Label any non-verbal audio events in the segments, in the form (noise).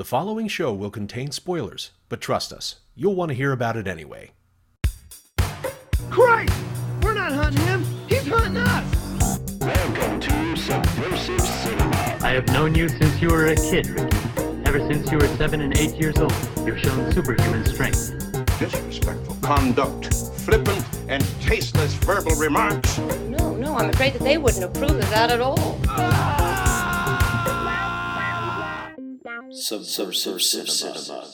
The following show will contain spoilers, but trust us, you'll want to hear about it anyway. Christ! We're not hunting him! He's hunting us! Welcome to Subversive Cinema. I have known you since you were a kid, Ricky. Ever since you were seven and eight years old, you've shown superhuman strength. disrespectful conduct, flippant and tasteless verbal remarks. No, no, I'm afraid that they wouldn't approve of that at all. Ah! Subversive Cinema.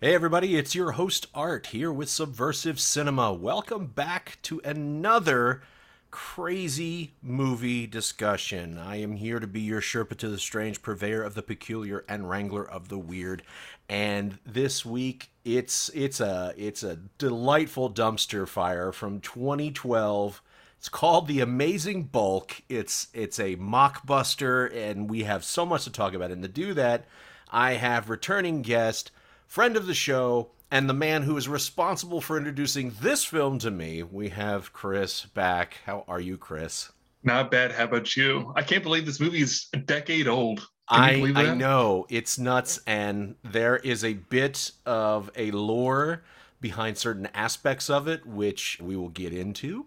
Hey everybody, it's your host Art here with Subversive Cinema. Welcome back to another crazy movie discussion. I am here to be your Sherpa to the strange, purveyor of the peculiar, and wrangler of the weird. And this week, it's it's a it's a delightful dumpster fire from 2012. It's called The Amazing Bulk. It's it's a mockbuster, and we have so much to talk about. And to do that, I have returning guest, friend of the show, and the man who is responsible for introducing this film to me. We have Chris back. How are you, Chris? Not bad. How about you? I can't believe this movie is a decade old. I I know it's nuts, and there is a bit of a lore behind certain aspects of it, which we will get into.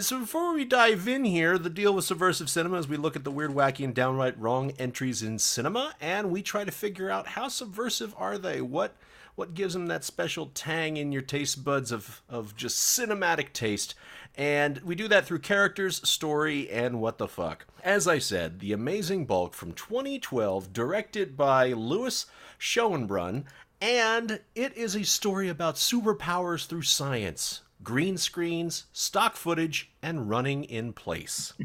So before we dive in here, the deal with subversive cinema is we look at the weird, wacky, and downright wrong entries in cinema, and we try to figure out how subversive are they. What what gives them that special tang in your taste buds of of just cinematic taste. And we do that through characters, story, and what the fuck. As I said, The Amazing Bulk from 2012, directed by Lewis Schoenbrun, and it is a story about superpowers through science, green screens, stock footage, and running in place. (laughs)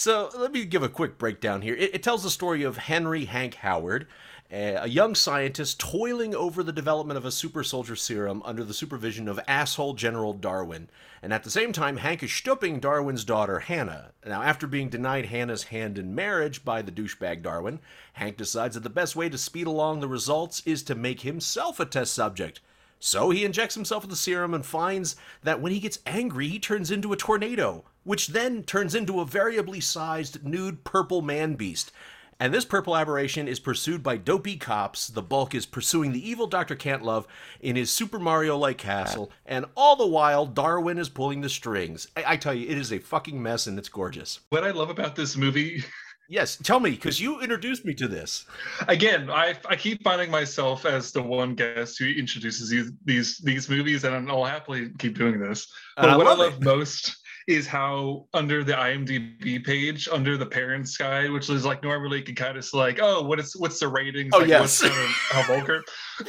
So let me give a quick breakdown here. It, it tells the story of Henry Hank Howard, a young scientist toiling over the development of a super soldier serum under the supervision of asshole General Darwin. And at the same time, Hank is stooping Darwin's daughter, Hannah. Now, after being denied Hannah's hand in marriage by the douchebag Darwin, Hank decides that the best way to speed along the results is to make himself a test subject. So he injects himself with the serum and finds that when he gets angry, he turns into a tornado, which then turns into a variably sized nude purple man beast. And this purple aberration is pursued by dopey cops. The bulk is pursuing the evil Dr. Cantlove in his Super Mario like castle, and all the while, Darwin is pulling the strings. I, I tell you, it is a fucking mess and it's gorgeous. What I love about this movie, Yes, tell me, because you introduced me to this. again, I I keep finding myself as the one guest who introduces these these these movies, and I'll happily keep doing this. But I what I love it. most is how under the IMDb page, under the parents guide, which is like normally you can kind of like, oh, what is what's the ratings? Oh, like, yes. what's kind of how vulgar?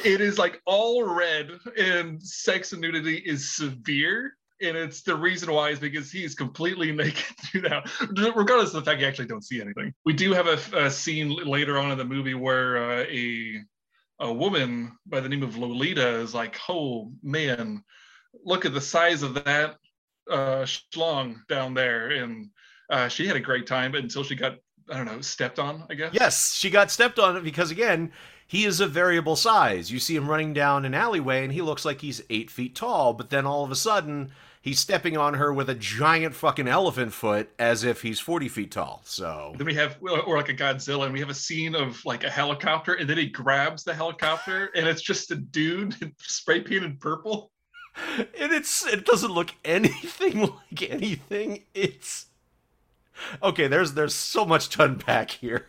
it is like all red, and sex and nudity is severe. And it's the reason why is because he's completely (laughs) naked through that, regardless of the fact you actually don't see anything. We do have a, a scene later on in the movie where uh, a a woman by the name of Lolita is like, oh man, look at the size of that uh, schlong down there, and uh, she had a great time until she got I don't know stepped on. I guess. Yes, she got stepped on because again, he is a variable size. You see him running down an alleyway and he looks like he's eight feet tall, but then all of a sudden he's stepping on her with a giant fucking elephant foot as if he's 40 feet tall. So Then we have, or like a Godzilla, and we have a scene of like a helicopter, and then he grabs the helicopter, and it's just a dude spray painted purple. and it's it doesn't look anything (laughs) like anything. It's okay. There's there's so much to unpack here.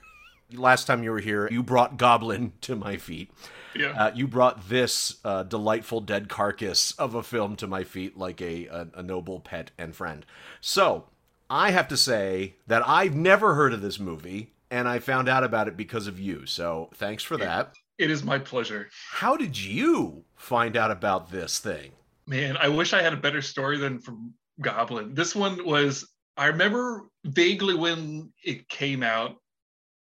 Last time you were here, you brought Goblin to my feet. Yeah. Uh, you brought this uh, delightful dead carcass of a film to my feet like a, a, a noble pet and friend. So, I have to say that I've never heard of this movie, and I found out about it because of you. So, thanks for that. it is my pleasure. How did you find out about this thing? Man, I wish I had a better story than from Goblin. This one was, I remember vaguely when it came out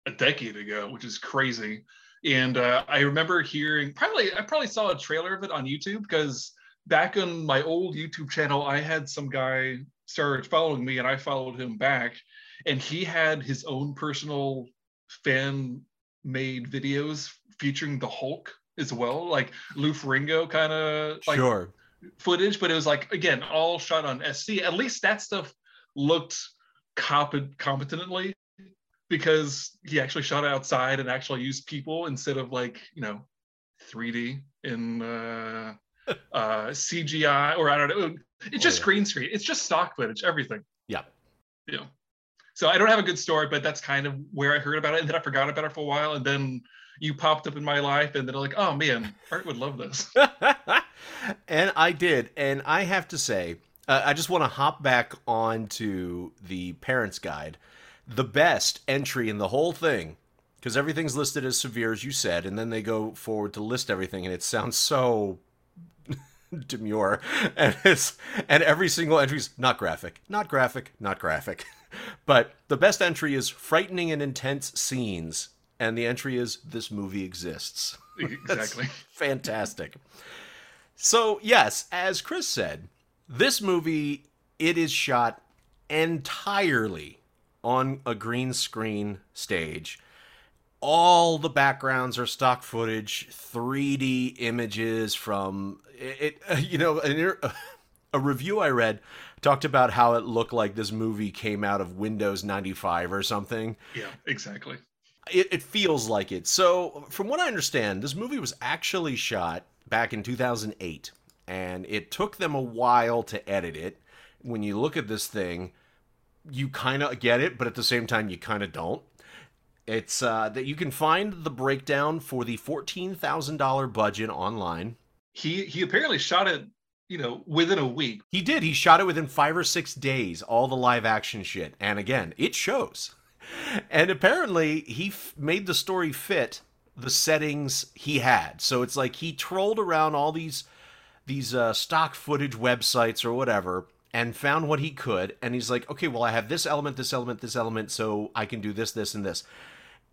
a decade ago, which is crazy. And uh, I remember hearing, probably, I probably saw a trailer of it on YouTube because back on my old YouTube channel, I had some guy started following me and I followed him back. And he had his own personal fan made videos featuring the Hulk as well, like Lou Ferrigno kind of like sure. footage, but it was like again all shot on SC. At least that stuff looked comp- competently. Because he actually shot outside and actually used people instead of like you know 3D in uh, (laughs) uh, CGI or I don't know. It's just Oh, yeah. green screen. It's just stock footage. Everything. Yeah. Yeah. So I don't have a good story, but that's kind of where I heard about it, and then I forgot about it for a while, and then you popped up in my life, and then I'm like, oh man, Art would love this. (laughs) and I did. And I have to say, uh, I just want to hop back onto the parents' guide. The best entry in the whole thing, because everything's listed as severe, as you said, and then they go forward to list everything, and it sounds so (laughs) demure. And it's and every single entry's not graphic, not graphic, not graphic. (laughs) But the best entry is frightening and intense scenes, and the entry is this movie exists. (laughs) exactly. Fantastic. So, yes, as Chris said, this movie it is shot entirely on a green screen stage. All the backgrounds are stock footage, 3D images from it. (laughs) you know, an, (laughs) a review I read talked about how it looked like this movie came out of Windows 95 or something Yeah, exactly. it, it feels like it. So, from what I understand, this movie was actually shot back in 2008, and it took them a while to edit it. When you look at this thing, you kind of get it, but at the same time, you kind of don't. It's uh, that you can find the breakdown for the $14,000 budget online. He he apparently shot it, you know, within a week. He did. He shot it within five or six days, all the live action shit. And again, it shows. And apparently, he f- made the story fit the settings he had. So it's like he trolled around all these these uh, stock footage websites or whatever and found what he could. And he's like, okay, well, I have this element, this element, this element, so I can do this, this, and this.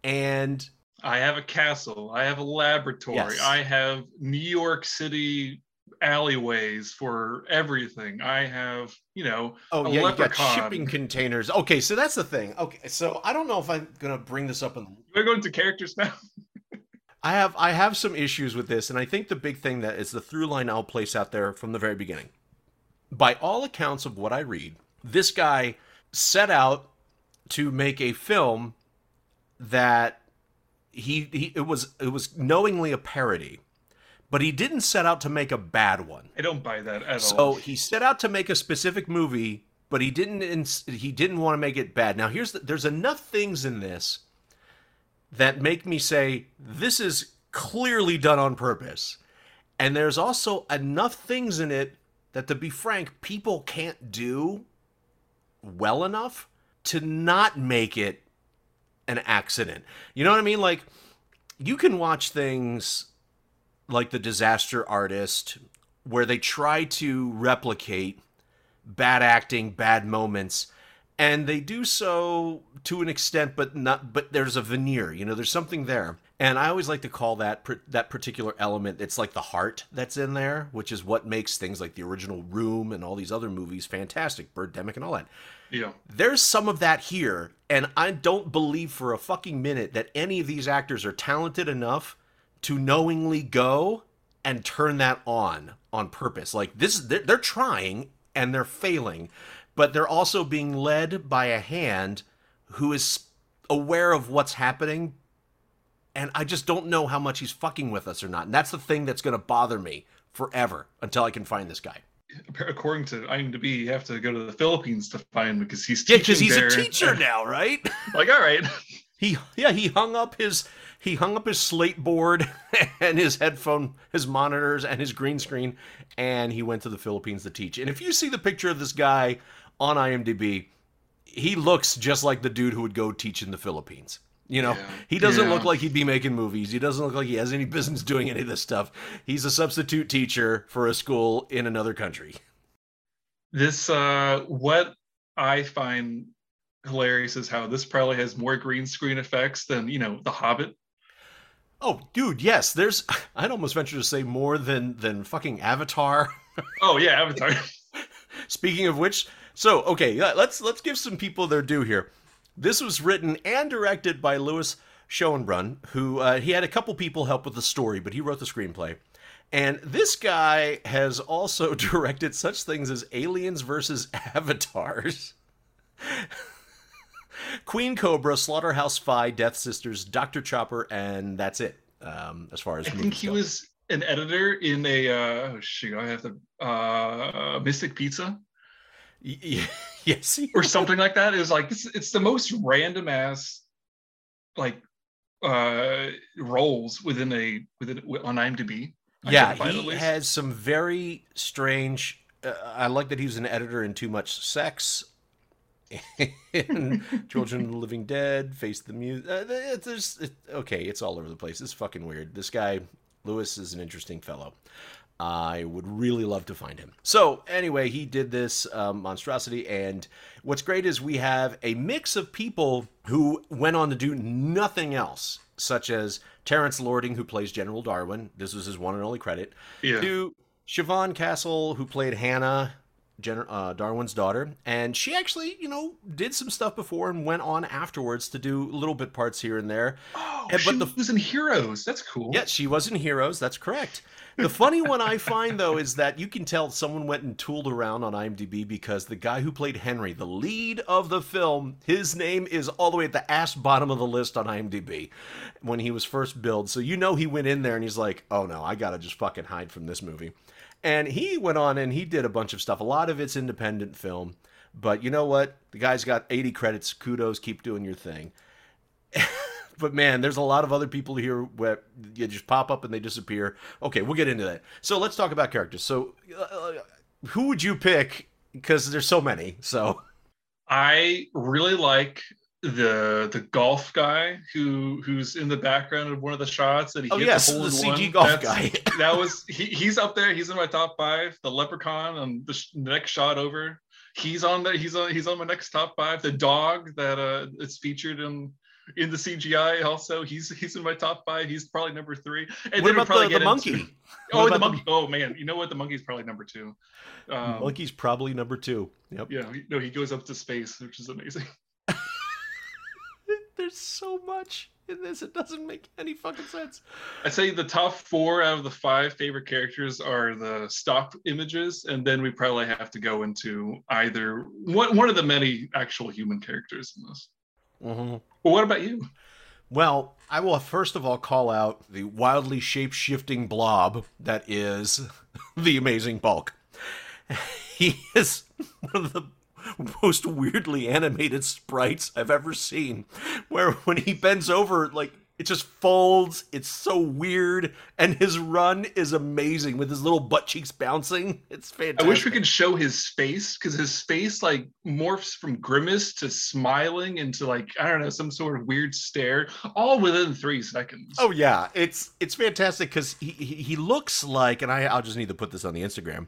And I have a castle. I have a laboratory. Yes. I have New York City alleyways for everything. I have, you know, Oh a yeah, you got shipping containers. Okay, so that's the thing. Okay, so I don't know if I'm gonna bring this up in We're going to characters (laughs) now. I have I have some issues with this, and I think the big thing that is the through line I'll place out there from the very beginning. By all accounts of what I read, this guy set out to make a film that he, he it was it was knowingly a parody, but he didn't set out to make a bad one. I don't buy that at So all. So he set out to make a specific movie, but he didn't. ins- He didn't want to make it bad. Now here's the, there's enough things in this that make me say this is clearly done on purpose, and there's also enough things in it that, to be frank, people can't do well enough to not make it an accident. You know what I mean? Like you can watch things like the disaster artist where they try to replicate bad acting bad moments and they do so to an extent but not but there's a veneer you know there's something there and i always like to call that that particular element it's like the heart that's in there which is what makes things like the original room and all these other movies fantastic birdemic and all that yeah. there's some of that here, and I don't believe for a fucking minute that any of these actors are talented enough to knowingly go and turn that on on purpose. Like this, they're, they're trying and they're failing, but they're also being led by a hand who is aware of what's happening. And I just don't know how much he's fucking with us or not. And that's the thing that's going to bother me forever until I can find this guy. According to IMDb, you have to go to the Philippines to find him because he's Yeah, because he's there. a teacher (laughs) now, right? like, all right. He yeah, he hung up his he hung up his slate board (laughs) and his headphone, his monitors and his green screen and he went to the Philippines to teach. And if you see the picture of this guy on IMDb, he looks just like the dude who would go teach in the Philippines. You know, Yeah. he doesn't Yeah. look like he'd be making movies. He doesn't look like he has any business doing any of this stuff. He's a substitute teacher for a school in another country. This uh what I find hilarious is how this probably has more green screen effects than, you know, The Hobbit. Oh, dude, yes, there's (laughs) I'd almost venture to say more than than fucking Avatar. (laughs) Oh yeah, Avatar. Speaking of which, so okay, let's let's give some people their due here. This was written and directed by Lewis Schoenbrun, who uh, he had a couple people help with the story, but he wrote the screenplay. And this guy has also (laughs) directed such things as Aliens versus (laughs) Avatars. (laughs) Queen Cobra, Slaughterhouse Five, Death Sisters, Doctor Chopper, and that's it. Um, as far as I think he go. was an editor in a uh, oh shoot, I have to uh, Mystic Pizza (laughs) yes, or something like that. It was like this, it's the most random ass like uh roles within a within on IMDb. I yeah, he has some very strange. Uh, I like that he was an editor in Too Much Sex, and (laughs) Children of the Living Dead, Face the Music. Uh, there's it, okay, it's all over the place. It's fucking weird. This guy Lewis is an interesting fellow. I would really love to find him. So anyway, he did this um, monstrosity, and what's great is we have a mix of people who went on to do nothing else, such as Terrence Lording, who plays General Darwin. This was his one and only credit. Yeah. To Shevaun Kastl, who played Hannah, Gen- uh, Darwin's daughter, and she actually, you know, did some stuff before and went on afterwards to do little bit parts here and there. Oh, And- she but the was in Heroes. That's cool. Yeah, she was in Heroes. That's correct. The funny one I find though is that you can tell someone went and tooled around on IMDb because the guy who played Henry, the lead of the film, his name is all the way at the ass bottom of the list on IMDb when he was first billed. So you know he went in there and he's like, "Oh no, I gotta just fucking hide from this movie." And he went on and he did a bunch of stuff. A lot of it's independent film, but you know what? The guy's got 80 credits. Kudos, keep doing your thing (laughs) but man, there's a lot of other people here where you just pop up and they disappear. Okay, we'll get into that. So let's talk about characters. So, uh, who would you pick? Because there's so many. So, I really like the the golf guy who who's in the background of one of the shots that he Oh, hits yes, hole the CG one. golf That's- guy. (laughs) that was he, he's up there. He's in my top five. The leprechaun on the, sh- the next shot over. He's on the he's on he's on my next top five. The dog that uh is featured in in the CGI also. He's he's in my top five. He's probably number three. And what then about probably the, (laughs) the monkey? into- oh, the monkey. Oh man, you know what? The monkey's probably number two. Um, Monkey's probably number two. Yep. Yeah, no, he goes up to space, which is amazing. (laughs) There's so much in this. It doesn't make any fucking sense. I'd say the top four out of the five favorite characters are the stock images, and then we probably have to go into either one, one of the many actual human characters in this. Mm-hmm. Well, what about you? Well, I will first of all call out the wildly shape shifting blob that is (laughs) the amazing bulk. (laughs) He is (laughs) one of the (laughs) most weirdly animated sprites I've ever seen. Where when he bends over, like it just folds. It's so weird, and his run is amazing with his little butt cheeks bouncing. It's fantastic. I wish we could show his face because his face like morphs from grimace to smiling into like I don't know some sort of weird stare, all within three seconds. Oh yeah, it's it's fantastic because he, he he looks like, and I I'll just need to put this on the Instagram.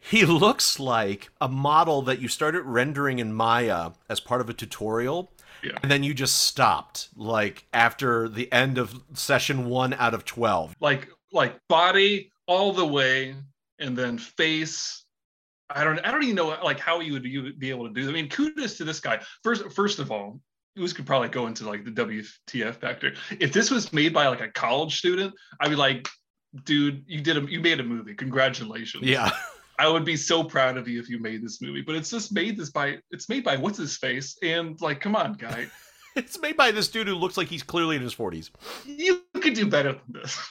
He looks like a model that you started rendering in Maya as part of a tutorial, Yeah. and then you just stopped like after the end of session one out of twelve. like like body all the way and then face i don't i don't even know like how you would you be able to do that. i mean kudos to this guy first first of all this could probably go into like the wtf factor if this was made by like a college student i'd be like dude you did a you made a movie congratulations Yeah, (laughs) i would be so proud of you if you made this movie but it's just made this by it's made by what's his face and like come on guy (laughs) it's made by this dude who looks like he's clearly in his forties. you could do better than this (laughs)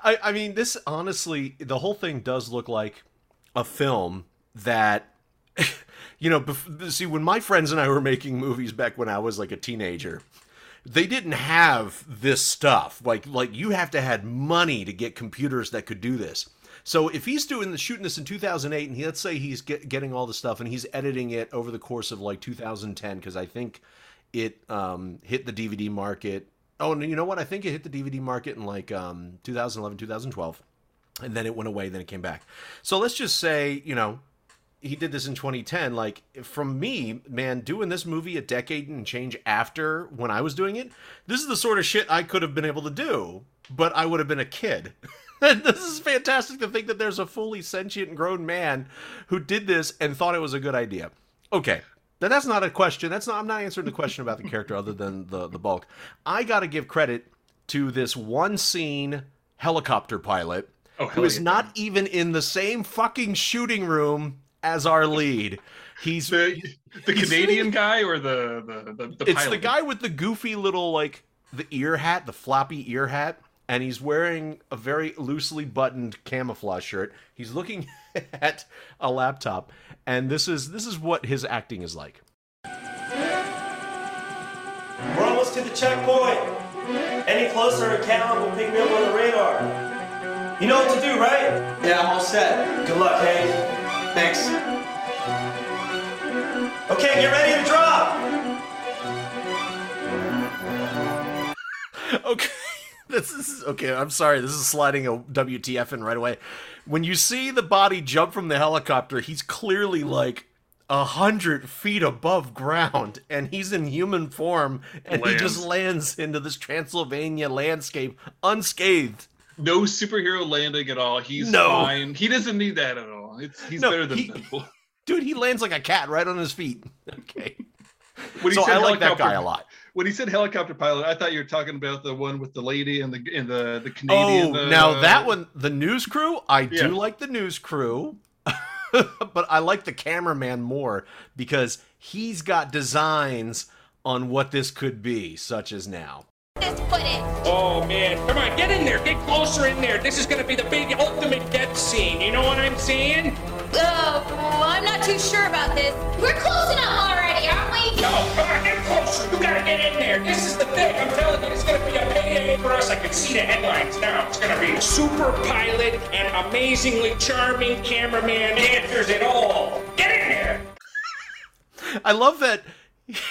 I, I mean, this honestly, the whole thing does look like a film that, (laughs) you know, bef- see, when my friends and I were making movies back when I was like a teenager, they didn't have this stuff. Like, like you have to had money to get computers that could do this. So if he's doing the shooting this in 2008, and he, let's say he's get, getting all the stuff and he's editing it over the course of like 2010, because I think it um, hit the DVD market. Oh, and you know what? I think it hit the DVD market in like um, 2011, 2012, and then it went away. Then it came back. So let's just say, you know, he did this in 2010. Like from me, man, doing this movie a decade and change after when I was doing it, this is the sort of shit I could have been able to do, but I would have been a kid. (laughs) (laughs) This is fantastic to think that there's a fully sentient grown man who did this and thought it was a good idea. Okay. Now that's not a question. That's not I'm not answering the question about the character other than the the bulk. I got to give credit to this one scene helicopter pilot Oh, who is yeah. not even in the same fucking shooting room as our lead. He's The the he's Canadian guy or the the the, the it's the guy with the goofy little like the ear hat, the floppy ear hat, and he's wearing a very loosely buttoned camouflage shirt. He's looking (laughs) at a laptop, and this is this is what his acting is like. We're almost to the checkpoint. Any closer, a cannon will pick me up on the radar. You know what to do, right? Yeah, I'm all set. Good luck, Hank. Thanks. Okay, get ready to drop. (laughs) Okay. (laughs) This is okay. I'm sorry. This is sliding a WTF in right away. When you see the body jump from the helicopter, he's clearly like a hundred feet above ground, and he's in human form, and he just lands into this Transylvania landscape unscathed. no superhero landing at all. He's No. fine. He doesn't need that at all. It's he's No, better than he- Deadpool. Dude, he lands like a cat right on his feet. (laughs) Okay. When he So I like that guy a lot. When he said helicopter pilot, I thought you were talking about the one with the lady and the and the the Canadian. Oh, uh, now that one, the news crew, I Yeah. do like the news crew, (laughs) but I like the cameraman more because he's got designs on what this could be, such as now. This footage. Oh man, come on, get in there, get closer in there. This is gonna be the big ultimate death scene. You know what I'm saying? Oh, well, I'm not too sure about this. We're close enough already, aren't we? No, come on, get closer. You gotta get in there. This is the thing. I'm telling you, it's gonna be a payday for us. I can see the headlines now. It's gonna be super pilot and amazingly charming cameraman answers it all. Get in there. I love that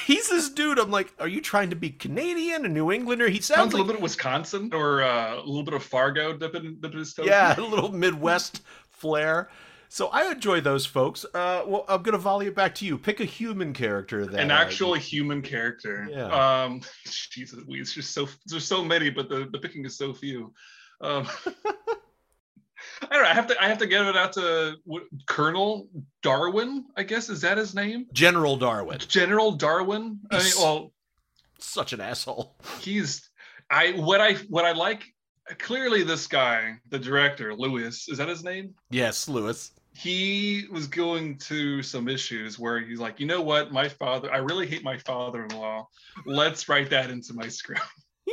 he's this dude. I'm like, are you trying to be Canadian, a New Englander? He sounds sounds a little bit of Wisconsin or uh, a little bit of Fargo dipping dipping his toe. yeah, (laughs) a little Midwest flair. So I enjoy those folks. Uh, well, I'm gonna volley it back to you. Pick a human character that an actual human character. Yeah. Um, (laughs) Jesus, it's just so there's so many, but the, the picking is so few. Um, (laughs) I don't know. I have to I have to give it out to what, Colonel Darwin. I guess is that his name? General Darwin. General Darwin. I mean, well, Such an asshole. he's I what I what I like. Clearly, this guy, the director, Lewis, is that his name? Yes, Lewis. he was going to some issues where he's like, you know what, my father, I really hate my father-in-law. Let's write that into my script. (laughs)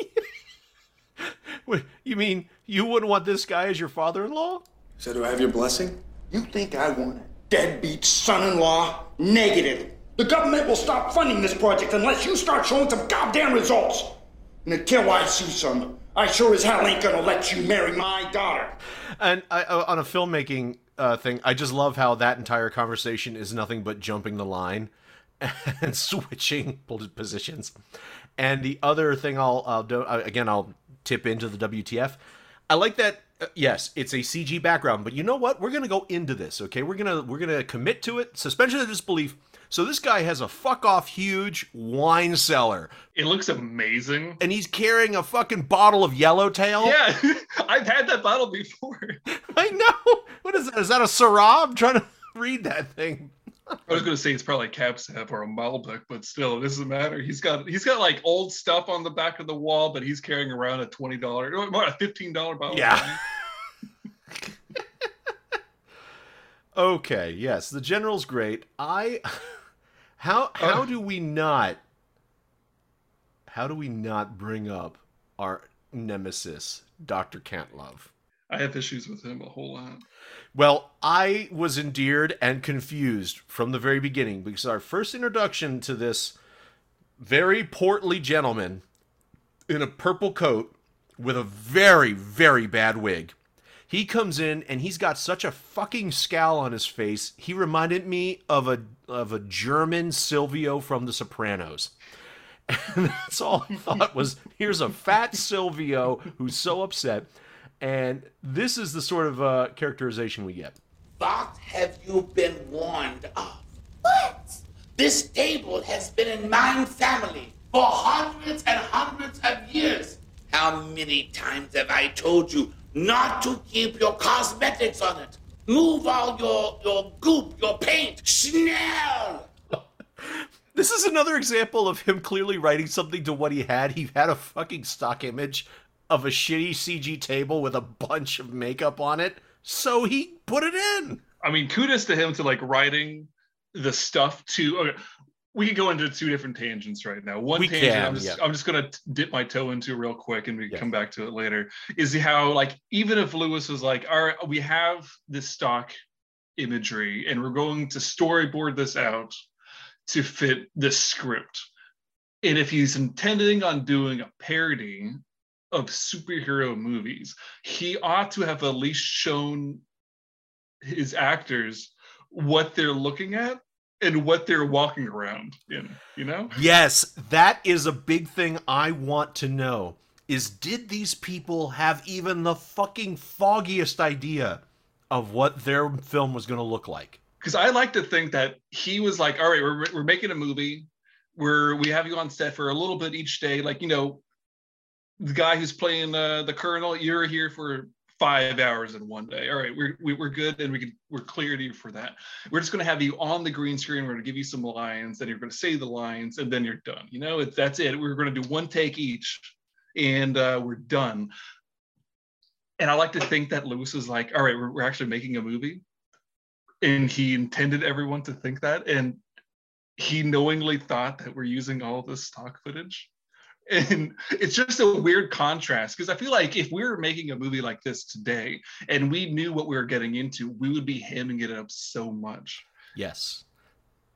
(laughs) Wait, you mean you wouldn't want this guy as your father-in-law? So do I have your blessing? You think I want a deadbeat son-in-law? Negative. The government will stop funding this project unless you start showing some goddamn results. And until I see some, I sure as hell ain't gonna let you marry my daughter. And I, uh, on a filmmaking uh, thing, I just love how that entire conversation is nothing but jumping the line (laughs) and switching positions. And the other thing I'll, I'll do uh, again, I'll tip into the WTF. I like that. Uh, yes, it's a CG background, but you know what? We're gonna go into this. Okay, we're gonna we're gonna commit to it. Suspension of disbelief. So this guy has a fuck off huge wine cellar, It looks amazing. and he's carrying a fucking bottle of Yellowtail. Yeah, (laughs) I've had that bottle before. (laughs) I know. What is that? Is that a Syrah? I'm trying to (laughs) read that thing. I was gonna say it's probably Cab Sav or a Malbec, but still, it doesn't matter. He's got he's got like old stuff on the back of the wall, but he's carrying around a twenty dollar, a fifteen dollar bottle. Yeah. Okay, yes, the general's great. I (laughs) how how oh. do we not how do we not bring up our nemesis, Dr. Cantlove? I have issues with him a whole lot. Well, I was endeared and confused from the very beginning because our first introduction to this very portly gentleman in a purple coat with a very, very bad wig. He comes in and he's got such a fucking scowl on his face. He reminded me of a of a German Silvio from The Sopranos. (laughs) And that's all I thought was here's a fat Silvio who's so upset. And this is the sort of uh, characterization we get. What have you been warned of? What? This table has been in my family for hundreds and hundreds of years. How many times have I told you not to keep your cosmetics on it? Move all your, your goop, your paint. Schnell! This is another example of him clearly writing something to what he had. He had a fucking stock image of a shitty CG table with a bunch of makeup on it, so he put it in. I mean, kudos to him to like writing the stuff to. Okay, we could go into two different tangents right now. One We tangent can, I'm just yeah. I'm just gonna dip my toe into real quick, and we Yeah. come back to it later. Is how like even if Lewis was like, all right, we have this stock imagery, and we're going to storyboard this out to fit this script. And if he's intending on doing a parody of superhero movies, he ought to have at least shown his actors what they're looking at and what they're walking around in, you know? Yes, that is a big thing I want to know. Is did these people have even the fucking foggiest idea of what their film was going to look like? Because I like to think that he was like, all right, we're, we're making a movie where we have you on set for a little bit each day. Like, you know, the guy who's playing uh, the colonel, you're here for five hours in one day. All right, we're, we, we're good and we can, we're clear to you for that. We're just going to have you on the green screen. We're going to give you some lines and you're going to say the lines and then you're done. You know, it's, that's it. We're going to do one take each and uh, we're done. And I like to think that Lewis is like, all right, we're, we're actually making a movie. And he intended everyone to think that. And he knowingly thought that we're using all this stock footage. And it's just a weird contrast because I feel like if we were making a movie like this today and we knew what we were getting into, we would be hamming it up so much. Yes.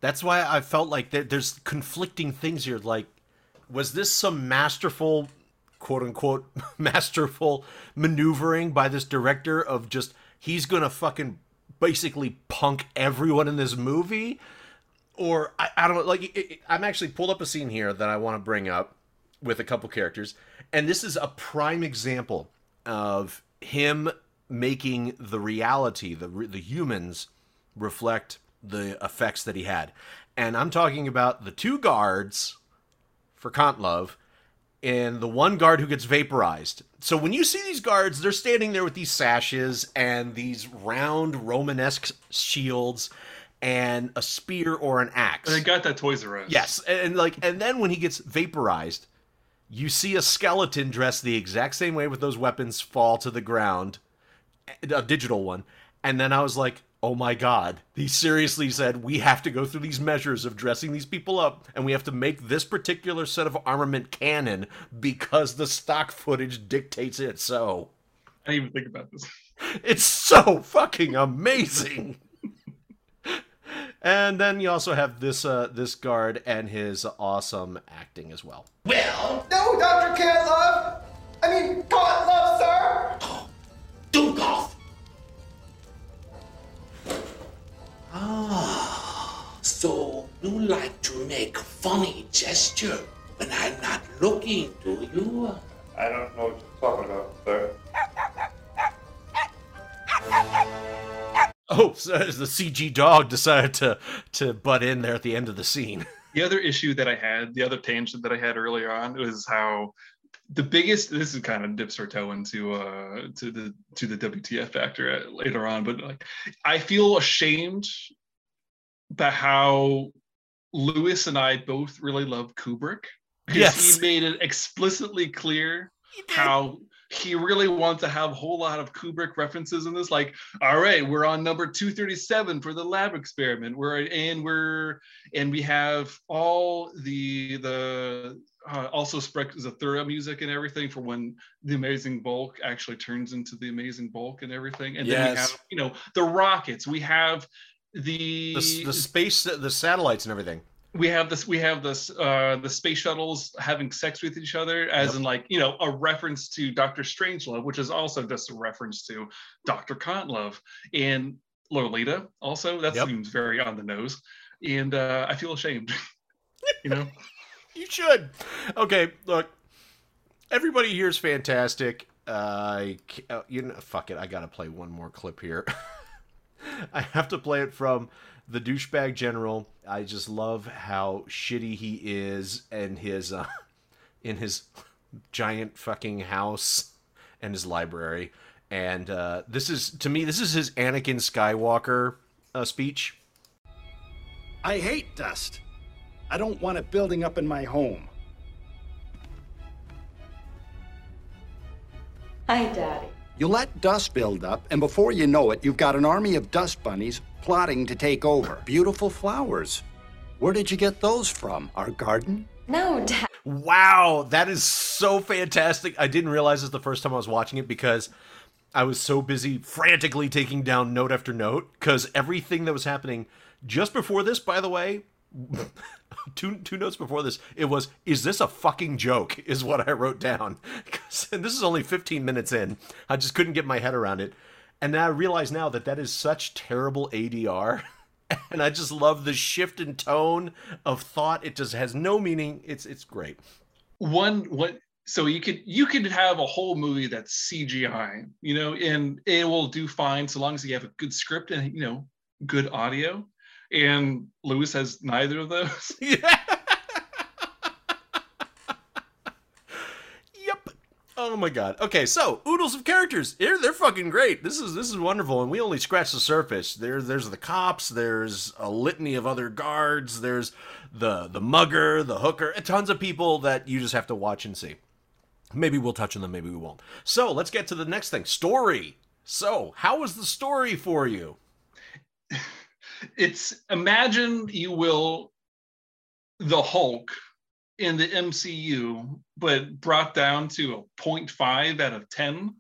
That's why I felt like there, there's conflicting things here. Like, was this some masterful, quote unquote, (laughs) masterful maneuvering by this director of just, he's to fucking basically punk everyone in this movie? Or, I, I don't know, like, it, it- I'm actually pulled up a scene here that I want to bring up with a couple characters. And this is a prime example of him making the reality, the, the humans, reflect the effects that he had. And I'm talking about the two guards for Kontlove and the one guard who gets vaporized. So when you see these guards, they're standing there with these sashes and these round Romanesque shields and a spear or an axe. And they got that Toys R Us. Yes, and like, and then when he gets vaporized, you see a skeleton dressed the exact same way with those weapons fall to the ground, a digital one. And then I was like, oh my god, he seriously said we have to go through these measures of dressing these people up, and we have to make this particular set of armament canon because the stock footage dictates it so. I didn't even think about this. (laughs) It's so fucking amazing. And then you also have this uh, this guard and his awesome acting as well. Well, No, Dr. Cantlove! I mean, Cantlove, sir! (gasps) Dunkoff. Ah, so you like to make funny gesture when I'm not looking, do you? I don't know what you're talking about, sir. (laughs) Oh, (laughs) so the CG dog decided to to butt in there at the end of the scene. (laughs) The other issue that I had, the other tangent that I had earlier on was how the biggest this is kind of dips our toe into uh to the to the WTF factor uh, later on, but like I feel ashamed about how Lewis and I both really love Kubrick because Yes. he made it explicitly clear how he really wants to have a whole lot of Kubrick references in this. Like, all right, we're on number 237 for the lab experiment. We're and we're and we have all the the uh, Also sprach Zarathustra music and everything for when the Amazing Bulk actually turns into the Amazing Bulk and everything. And then we have you know the rockets. We have the The, the space, the satellites, and everything. We have this we have this uh the space shuttles having sex with each other as Yep. in like you know a reference to dr strangelove which is also just a reference to dr kontlove and lolita also that Yep. seems very on the nose and uh i feel ashamed (laughs) you know (laughs) You should. Okay, look. Everybody here is fantastic. Uh, I uh, you know, fuck it. I gotta play one more clip here. (laughs) I have to play it from the douchebag general. I just love how shitty he is and his uh, (laughs) in his giant fucking house and his library. And uh, this is to me, this is his Anakin Skywalker uh, speech. I hate dust. I don't want it building up in my home. Hi, Daddy. You let dust build up, and before you know it, you've got an army of dust bunnies plotting to take over. Beautiful flowers. Where did you get those from? Our garden? No, Dad. Wow, that is so fantastic. I didn't realize this the first time I was watching it because I was so busy frantically taking down note after note because everything that was happening just before this, by the way, (laughs) two two notes before this, it was is this a fucking joke? Is what I wrote down. (laughs) And this is only 15 minutes in. I just couldn't get my head around it. And now I realize now that that is such terrible ADR. (laughs) And I just love the shift in tone of thought. It just has no meaning. It's it's great. one what so you could you could have a whole movie that's CGI, you know, and it will do fine so long as you have a good script and you know good audio. And Lewis has neither of those. (laughs) (laughs) Oh my god. Okay, so oodles of characters. They're they're fucking great. This is this is wonderful, and we only scratch the surface. There there's the cops. There's a litany of other guards. There's the the mugger, the hooker. Tons of people that you just have to watch and see. Maybe we'll touch on them. Maybe we won't. So let's get to the next thing. Story. So how was the story for you? It's imagine you will the Hulk in the MCU, but brought down to a 0.5 out of 10.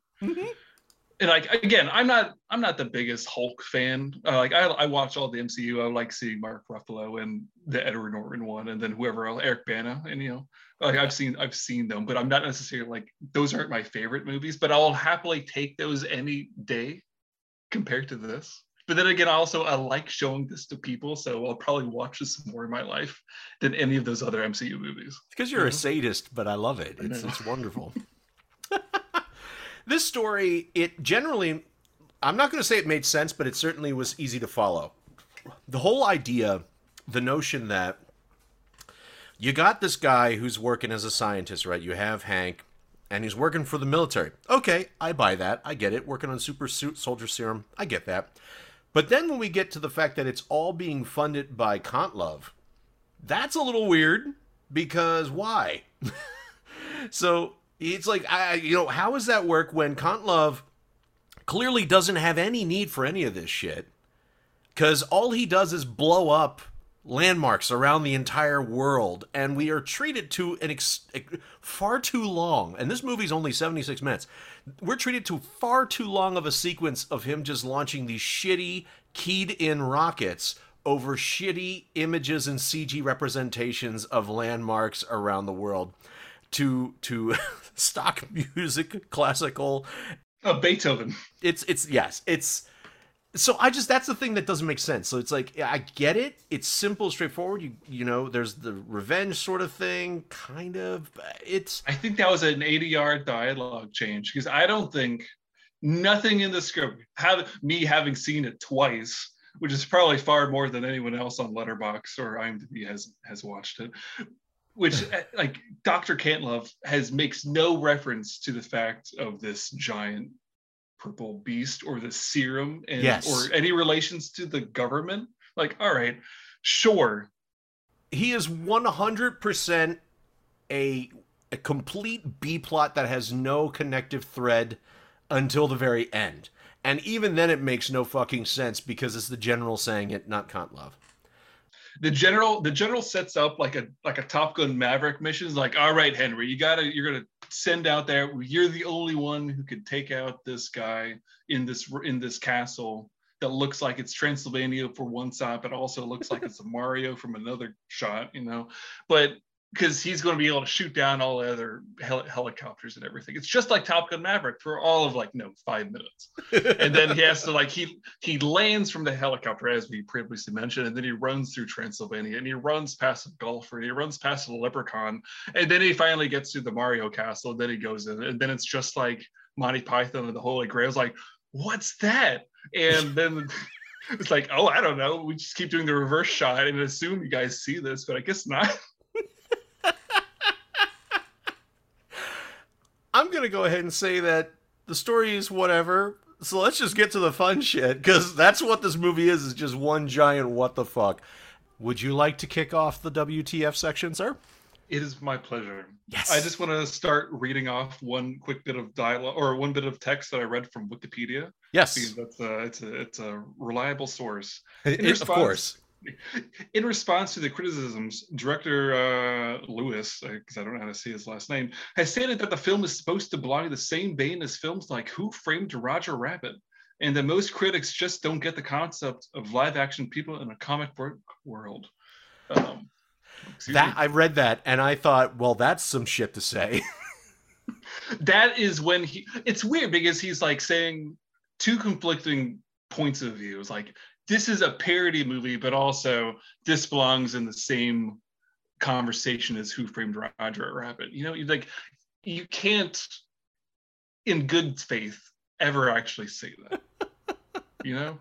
And like again, I'm not I'm not the biggest Hulk fan. Uh, like I, I watch all the MCU. I like seeing Mark Ruffalo and the Edward Norton one, and then whoever else, Eric Bana, and you know, like I've seen I've seen them, but I'm not necessarily like those aren't my favorite movies. But I'll happily take those any day compared to this. But then again, I also I like showing this to people, so I'll probably watch this more in my life than any of those other MCU movies. Because you're a mm-hmm. sadist, but I love it. It's, it's (laughs) wonderful. (laughs) this story, it generally, I'm not going to say it made sense, but it certainly was easy to follow. The whole idea, the notion that you got this guy who's working as a scientist, right? You have Hank, and he's working for the military. Okay, I buy that. I get it. Working on super suit soldier serum. I get that. But then when we get to the fact that it's all being funded by Kontlove, that's a little weird because why? (laughs) so it's like I you know how does that work when Kontlove clearly doesn't have any need for any of this shit because all he does is blow up landmarks around the entire world and we are treated to an ex- far too long and this movie's only 76 minutes we're treated to far too long of a sequence of him just launching these shitty keyed in rockets over shitty images and CG representations of landmarks around the world to to (laughs) stock music classical. Uh, Beethoven. It's it's yes it's so I just that's the thing that doesn't make sense. So it's like I get it. It's simple, straightforward. You you know, there's the revenge sort of thing, kind of. It's I think that was an ADR dialogue change because I don't think nothing in the script have me having seen it twice, which is probably far more than anyone else on Letterboxd or IMDb has has watched it. Which (laughs) like Dr. Cantlove has makes no reference to the fact of this giant purple beast or the serum and Yes. or any relations to the government. Like, all right, sure. he is 100% a a complete B plot that has no connective thread until the very end. And even then it makes no fucking sense because it's the general saying it, not Kontlove. the general the general sets up like a like a top gun maverick mission is like all right henry you gotta you're gonna send out there. You're the only one who could take out this guy in this in this castle that looks like it's transylvania for one side but also looks like it's a mario from another shot you know? But because he's going to be able to shoot down all the other hel- helicopters and everything. It's just like Top Gun Maverick for all of like no five minutes, and then he has to like he he lands from the helicopter as we previously mentioned, and then he runs through Transylvania and he runs past a golfer and he runs past a leprechaun, and then he finally gets to the Mario Castle. And then he goes in, and then it's just like Monty Python and the Holy Grail. It's like, what's that? And then. (laughs) It's like, oh, I don't know. We just keep doing the reverse shot and assume you guys see this, but I guess not. I'm going to go ahead and say that the story is whatever. So let's just get to the fun shit because that's what this movie is, is just one giant what the fuck. Would you like to kick off the WTF section, sir? It is my pleasure. Yes. I just want to start reading off one quick bit of dialogue or one bit of text that I read from Wikipedia. Yes. Because that's a, it's a it's a reliable source. It- In of course. In response to the criticisms, director uh, Lewis, because I don't know how to say his last name, has stated that the film is supposed to belong in the same vein as films like Who Framed Roger Rabbit, and that most critics just don't get the concept of live action people in a comic book world. Um, That me. I read that and I thought, well, that's some shit to say. (laughs) that is when he it's weird because he's like saying two conflicting points of view it's like this is a parody movie but also this belongs in the same conversation as who framed roger rabbit you know you like you can't in good faith ever actually say that (laughs) you know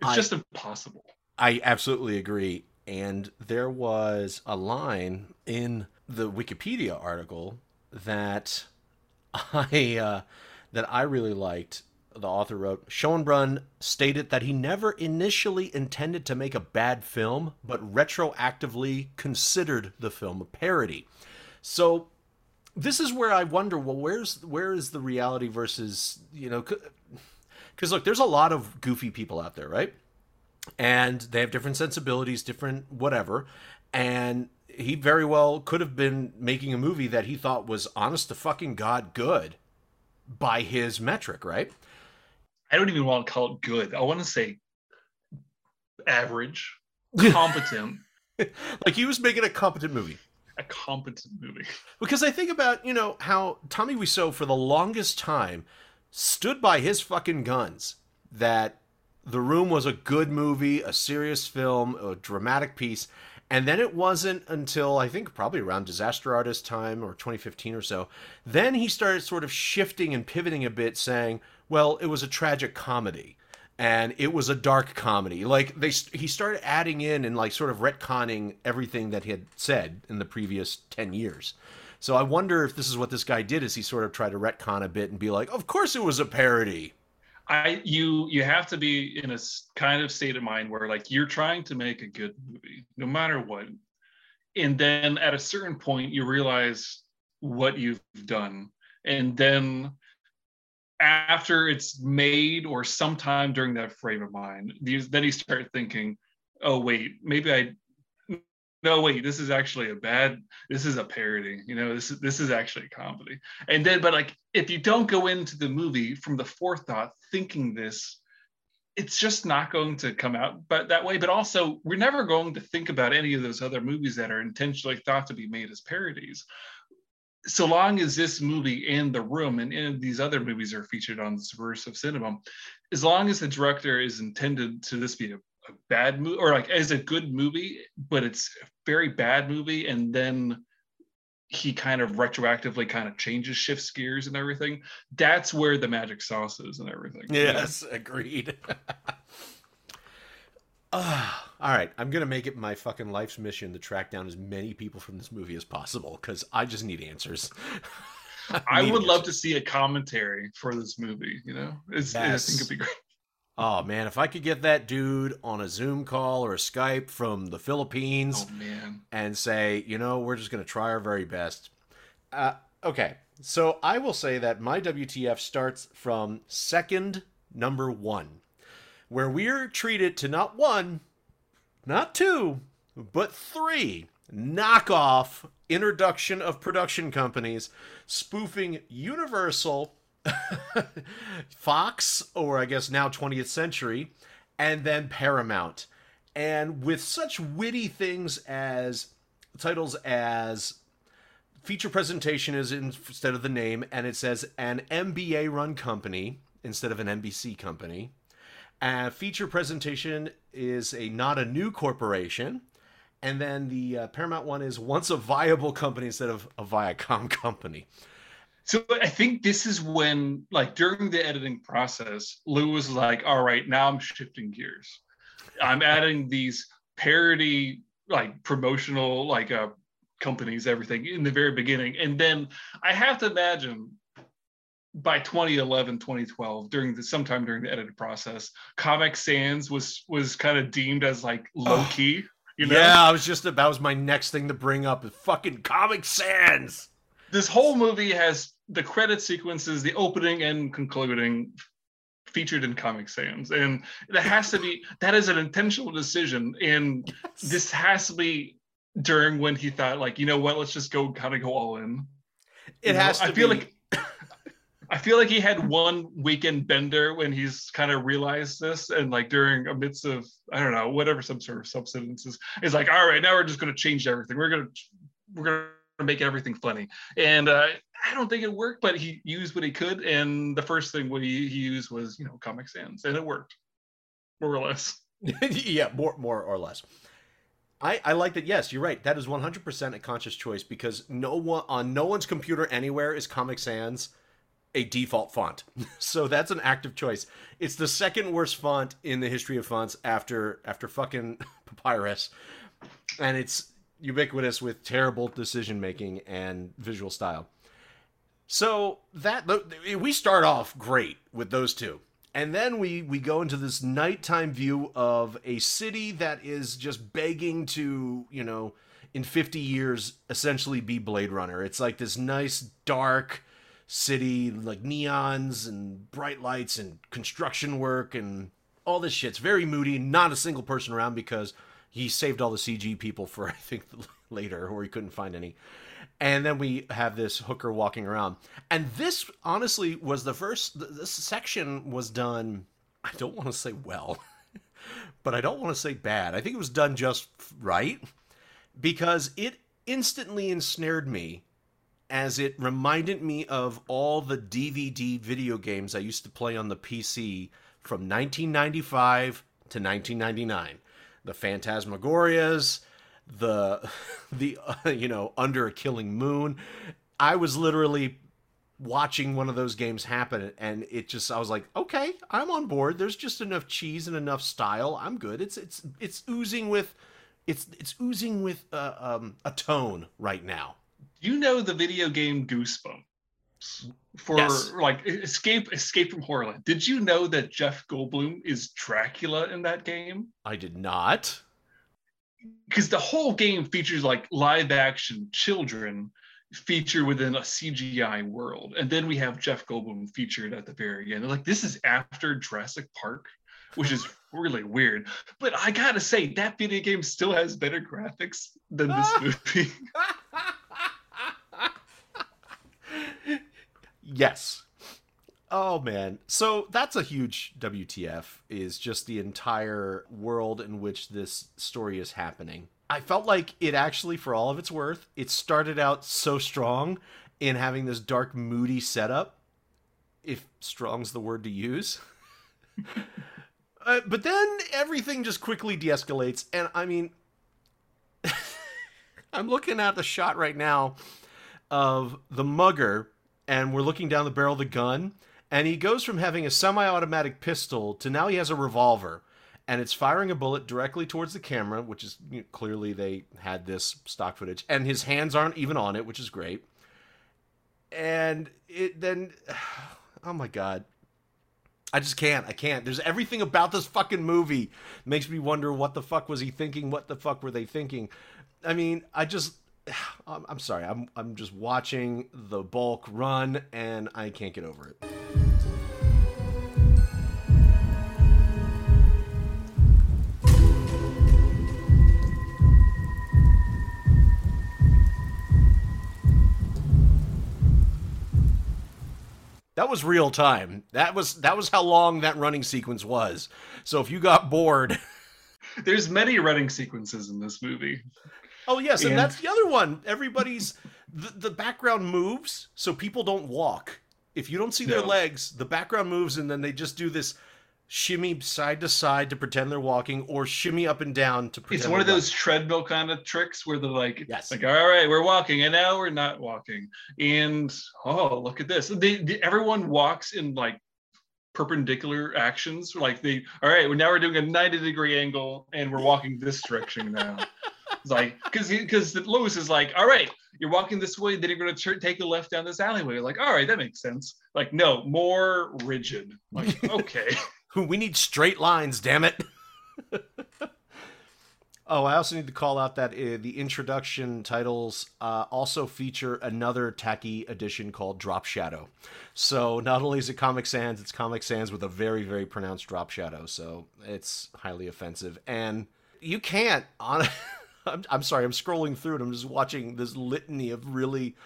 it's I- just impossible I absolutely agree. And there was a line in the Wikipedia article that (laughs) I uh, that I really liked. The author wrote, Schoenbrun stated that he never initially intended to make a bad film, but retroactively considered the film a parody. So this is where I wonder, well, where's where is the reality versus you know? Because look, there's a lot of goofy people out there, right? and they have different sensibilities, different whatever. And he very well could have been making a movie that he thought was honest to fucking god good by his metric, right? I don't even want to call it good i want to say average (laughs) competent (laughs) like he was making a competent movie. a competent movie Because I think about, you know, how Tommy Wiseau for the longest time stood by his fucking guns that The Room was a good movie, a serious film, a dramatic piece. And then it wasn't until I think probably around Disaster Artist time or 2015 or so. Then he started sort of shifting and pivoting a bit, saying, well, it was a tragic comedy and it was a dark comedy. Like they, he started adding in and like sort of retconning everything that he had said in the previous ten years. So I wonder if this is what this guy did, is he sort of tried to retcon a bit and be like, of course it was a parody. I you you have to be in a kind of state of mind where like you're trying to make a good movie no matter what, and then at a certain point you realize what you've done, and then after it's made or sometime during that frame of mind, then you start thinking, oh wait, maybe I. No, wait, this is actually a bad, this is a parody. You know, this is this is actually a comedy. And then, but like if you don't go into the movie from the forethought thinking this, it's just not going to come out but that way. But also, we're never going to think about any of those other movies that are intentionally thought to be made as parodies. So long as this movie and The Room and, and these other movies are featured on subversive cinema, as long as the director is intended to this be a, a bad movie or like as a good movie, but it's a very bad movie, and then he kind of retroactively kind of changes, shifts gears and everything. That's where the magic sauce is and everything. Yes, agreed. (laughs) Ah, all right, I'm gonna make it my fucking life's mission to track down as many people from this movie as possible because I just need answers. (laughs) I need would love to see a commentary for this movie. You know, it's, I think it'd be great. Oh man, if I could get that dude on a Zoom call or a Skype from the Philippines Oh man, and say, you know, we're just going to try our very best. Uh, okay, so I will say that my WTF starts from second number one, where we're treated to not one, not two, but three knockoff introduction of production companies spoofing Universal, (laughs) Fox, or I guess now 20th Century, and then Paramount. And with such witty things as titles as feature presentation is instead of the name, and it says an MBA run company instead of an NBC company. And feature presentation is a not a new corporation. And then the uh, Paramount one is once a viable company instead of a Viacom (laughs) company. So I think this is when, like, during the editing process, Lou was like, "All right, now I'm shifting gears. I'm adding these parody, like, promotional, like, uh, companies, everything in the very beginning, and then I have to imagine." By 2011, 2012, during the sometime during the edited process, Comic Sans was was kind of deemed as like low key. You know? Yeah, I was just that was my next thing to bring up. Is fucking Comic Sans. This whole movie has the credit sequences, the opening and concluding featured in Comic Sans. And it has to be that is an intentional decision. And yes. this has to be during when he thought, like, you know what, let's just go kind of go all in. It you has know, to I feel be. like I feel like he had one weekend bender when he's kind of realized this, and like during a midst of I don't know whatever some sort of substances, is like, all right, now we're just going to change everything. We're gonna we're gonna make everything funny, and uh, I don't think it worked, but he used what he could, and the first thing what he, he used was you know Comic Sans, and it worked more or less. (laughs) yeah, more more or less. I, I like that. Yes, you're right. That is 100% a conscious choice because no one on no one's computer anywhere is Comic Sans a default font. (laughs) so that's an active choice. It's the second worst font in the history of fonts after after fucking (laughs) Papyrus. And it's ubiquitous with terrible decision making and visual style. So that we start off great with those two. And then we we go into this nighttime view of a city that is just begging to, you know, in 50 years essentially be Blade Runner. It's like this nice dark city, like neons and bright lights and construction work and all this shit's very moody. Not a single person around because he saved all the CG people for (laughs) I think later, or he couldn't find any. And then we have this hooker walking around, and this honestly was the first. This section was done. I don't want to say well, (laughs) but I don't want to say bad. I think it was done just right because it instantly ensnared me as it reminded me of all the DVD video games I used to play on the PC from 1995 to 1999. The Phantasmagorias, the (laughs) the uh, you know Under a Killing Moon. I was literally watching one of those games happen and it just I was like, "Okay, I'm on board. There's just enough cheese and enough style. I'm good. It's it's it's oozing with it's it's oozing with uh, um, a tone right now." You know the video game Goosebumps for yes. like Escape Escape from Horrorland. Did you know that Jeff Goldblum is Dracula in that game? I did not. Because the whole game features like live action children feature within a CGI world, and then we have Jeff Goldblum featured at the very end. Like this is after Jurassic Park, which is (laughs) really weird. But I gotta say that video game still has better graphics than this (laughs) movie. (laughs) Yes. Oh man. So that's a huge WTF is just the entire world in which this story is happening. I felt like it actually for all of its worth, it started out so strong in having this dark moody setup if strong's the word to use. (laughs) uh, but then everything just quickly de-escalates and I mean (laughs) I'm looking at the shot right now of the mugger and we're looking down the barrel of the gun, and he goes from having a semi-automatic pistol to now he has a revolver, and it's firing a bullet directly towards the camera, which is you know, clearly they had this stock footage, and his hands aren't even on it, which is great. And it then, (sighs) oh my god, I just can't. I can't. There's everything about this fucking movie makes me wonder what the fuck was he thinking? What the fuck were they thinking? I mean, I just (sighs) I'm sorry. I'm I'm just watching the bulk run and I can't get over it. That was real time. That was that was how long that running sequence was. So if you got bored, (laughs) there's many running sequences in this movie. Oh yes, and, and that's the other one. Everybody's the, the background moves, so people don't walk. If you don't see no. their legs, the background moves, and then they just do this shimmy side to side to pretend they're walking, or shimmy up and down to pretend. It's one of those walking. treadmill kind of tricks where they're like, yes. like, all right, we're walking, and now we're not walking, and oh, look at this. They, they everyone walks in like perpendicular actions. Like they, all right, well, now we're doing a 90 degree angle, and we're walking this direction now. It's like because because Lewis is like, all right, you're walking this way, then you're going to take a left down this alleyway. Like, all right, that makes sense. Like, no, more rigid. Like, (laughs) okay, we need straight lines, damn it. Oh, I also need to call out that uh, the introduction titles uh, also feature another tacky edition called Drop Shadow. So not only is it Comic Sans, it's Comic Sans with a very, very pronounced drop shadow. So it's highly offensive. And you can't, on. (laughs) I'm, I'm sorry, I'm scrolling through it. I'm just watching this litany of really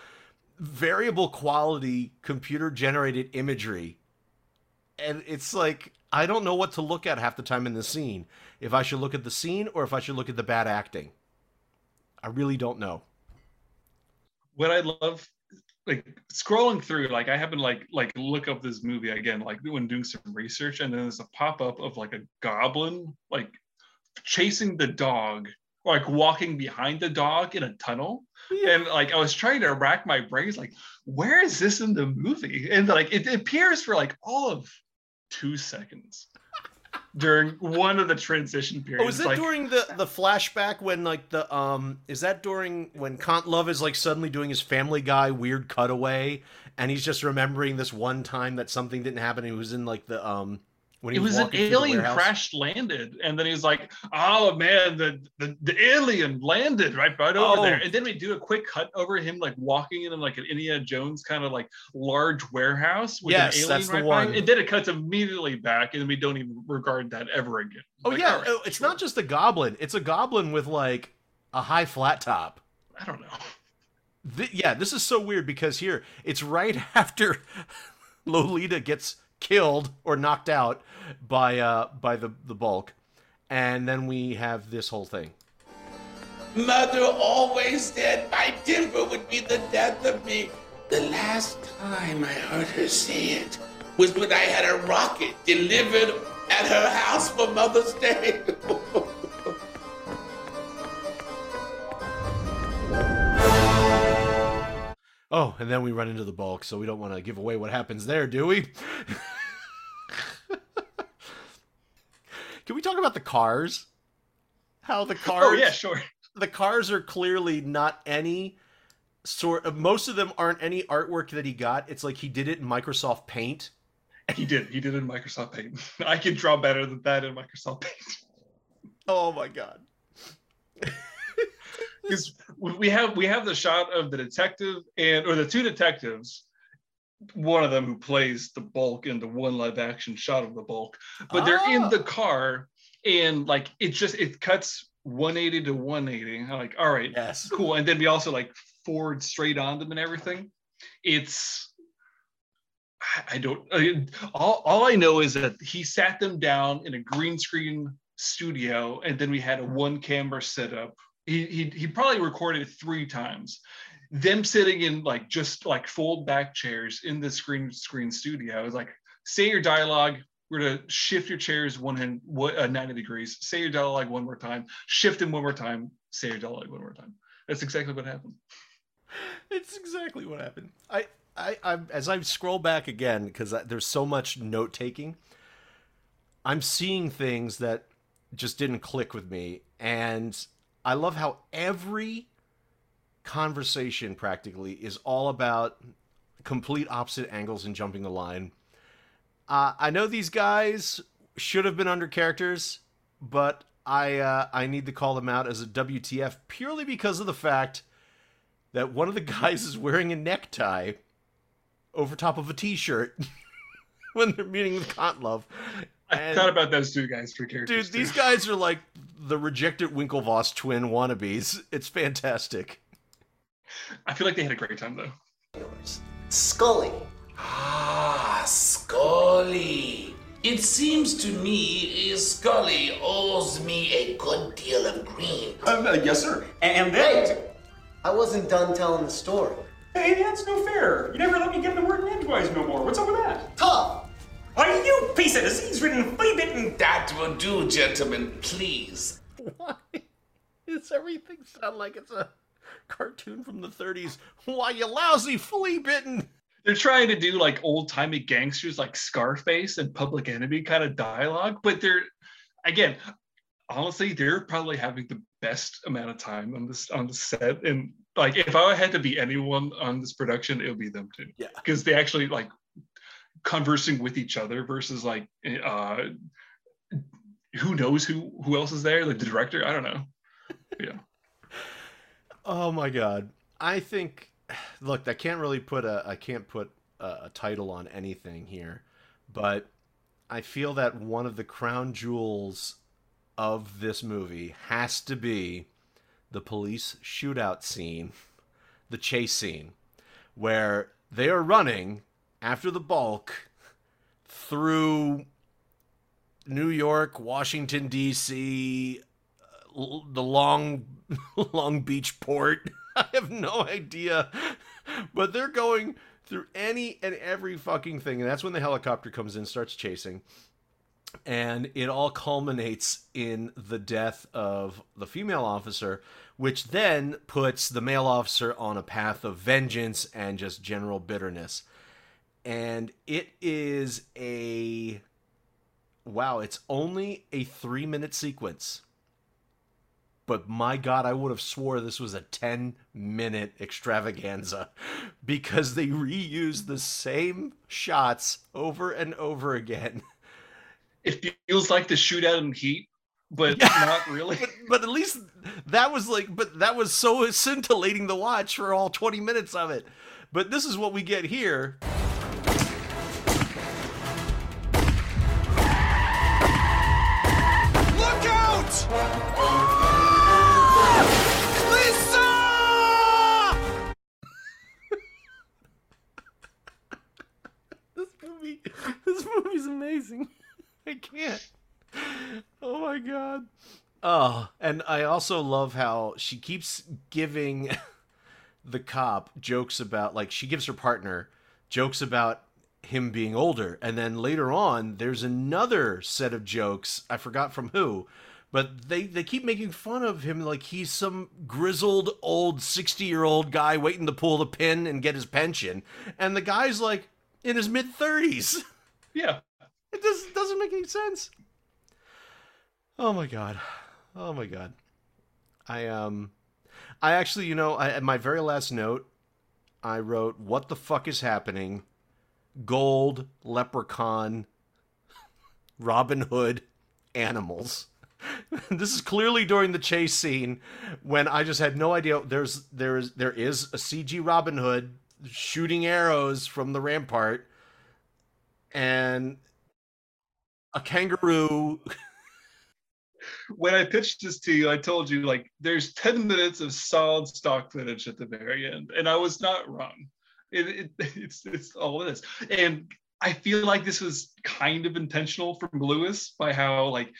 variable quality computer generated imagery. And it's like, I don't know what to look at half the time in the scene. If I should look at the scene or if I should look at the bad acting. I really don't know. What I love, like scrolling through, like I happen like like look up this movie again, like when doing some research, and then there's a pop up of like a goblin like chasing the dog, like walking behind the dog in a tunnel. And like I was trying to rack my brains, like, where is this in the movie? And like it appears for like all of two seconds during one of the transition periods. Oh, is that like, during the the flashback when like the um is that during when Kant Love is like suddenly doing his Family Guy weird cutaway and he's just remembering this one time that something didn't happen. He was in like the um when he it was, an the alien warehouse? crash landed, and then he's like, "Oh man, the, the the alien landed right right over Oh. there." And then we do a quick cut over him like walking in like an Indiana Jones kind of like large warehouse with Yes, an alien that's right behind. one. And then it cuts immediately back, and we don't even regard that ever again. Oh Like, yeah, right, oh, it's not just a goblin. It's a goblin with like a high flat top. I don't know. Th- yeah, this is so weird because here it's right (laughs) after Lolita gets killed or knocked out by uh by the the bulk, and then we have this whole thing. Mother always said my temper would be the death of me. The last time I heard her say it was when I had a rocket delivered at her house for Mother's Day. (laughs) Oh, and then we run into the bulk, so we don't want to give away what happens there, do we? (laughs) Can we talk about the cars? How the oh, cars? Oh yeah, sure. The cars are clearly not any sort of. Most of them aren't any artwork that he got. It's like he did it in Microsoft Paint. He did. He did it in Microsoft Paint. (laughs) I can draw better than that in Microsoft Paint. Oh my god. Because we have we have the shot of the detective and or the two detectives one of them who plays the bulk in the one live action shot of the bulk but they're in oh. the car and like it just it cuts 180 to 180 I'm like all right yes cool and then we also like forward straight on them and everything it's I- I don't. I, all, all I know is that he sat them down in a green screen studio, and then we had a one camera setup. He, he he probably recorded three times. Them sitting in like just like fold back chairs in the screen screen studio. It's like say your dialogue. We're gonna shift your chairs one hand uh, 90 degrees. Say your dialogue one more time. Shift them one more time. Say your dialogue one more time. That's exactly what happened. It's exactly what happened. I, I, I as I scroll back again because there's so much note taking. I'm seeing things that just didn't click with me, and I love how every conversation practically is all about complete opposite angles and jumping the line. Uh, I know these guys should have been under characters, but I uh, I need to call them out as a WTF purely because of the fact that one of the guys is wearing a necktie over top of a t-shirt (laughs) when they're meeting with Kontlove. I thought about those two guys for characters. Dude, these guys are like the rejected Winklevoss twin wannabes. It's fantastic. I feel like they had a great time though. Scully. Ah, Scully. It seems to me Scully owes me a good deal of green. Um, uh, yes, sir. And then. I wasn't done telling the story. Hey, that's no fair. You never let me get the word in edgewise no more. What's up with that? Tough. Are you piece of disease-ridden, flea-bitten? That will do, gentlemen, please. Why does everything sound like it's a cartoon from the 30s? Why, you lousy flea bitten! They're trying to do like old timey gangsters like Scarface and Public Enemy kind of dialogue, but they're again, honestly, they're probably having the best amount of time on this on the set. And like, if I had to be anyone on this production, it would be them too. Yeah, because they actually like conversing with each other versus like, uh, who knows who who else is there? Like the director, I don't know. Yeah. (laughs) Oh my god. I think look, I can't really put a I can't put a, a title on anything here, but I feel that one of the crown jewels of this movie has to be the police shootout scene, the chase scene, where they are running after the bulk through New York, Washington D.C., uh, the Long (laughs) Long Beach port. (laughs) I have no idea, but they're going through any and every fucking thing, and that's when the helicopter comes in, starts chasing, and it all culminates in the death of the female officer, which then puts the male officer on a path of vengeance and just general bitterness. And it is a wow, it's only a three minute sequence. But my God, I would have swore this was a 10 minute extravaganza (laughs) because they reuse the same shots over and over again. (laughs) It feels like the shootout in Heat, but not really. but, but at least that was like, but that was so (laughs) scintillating to watch for all 20 minutes of it. But this is what we get here. Lisa! (laughs) this movie, this movie's amazing. (laughs) I can't. Oh my god. Oh, and I also love how she keeps giving (laughs) the cop jokes about like she gives her partner jokes about him being older and then later on there's another set of jokes I forgot from who but they they keep making fun of him like he's some grizzled old 60-year-old guy waiting to pull the pin and get his pension and the guy's like in his mid 30s. Yeah. It just doesn't make any sense. Oh my god. Oh my god. I um I actually, you know, I, at my very last note, I wrote what the fuck is happening? Gold, leprechaun, (laughs) Robin Hood, animals. (laughs) this is clearly during the chase scene when I just had no idea there's there is there is a CG Robin Hood shooting arrows from the rampart and a kangaroo (laughs) when I pitched this to you, I told you like there's 10 minutes of solid stock footage at the very end, and I was not wrong. It, it (laughs) it's it's all this. and I feel like this was kind of intentional from Lewis by how like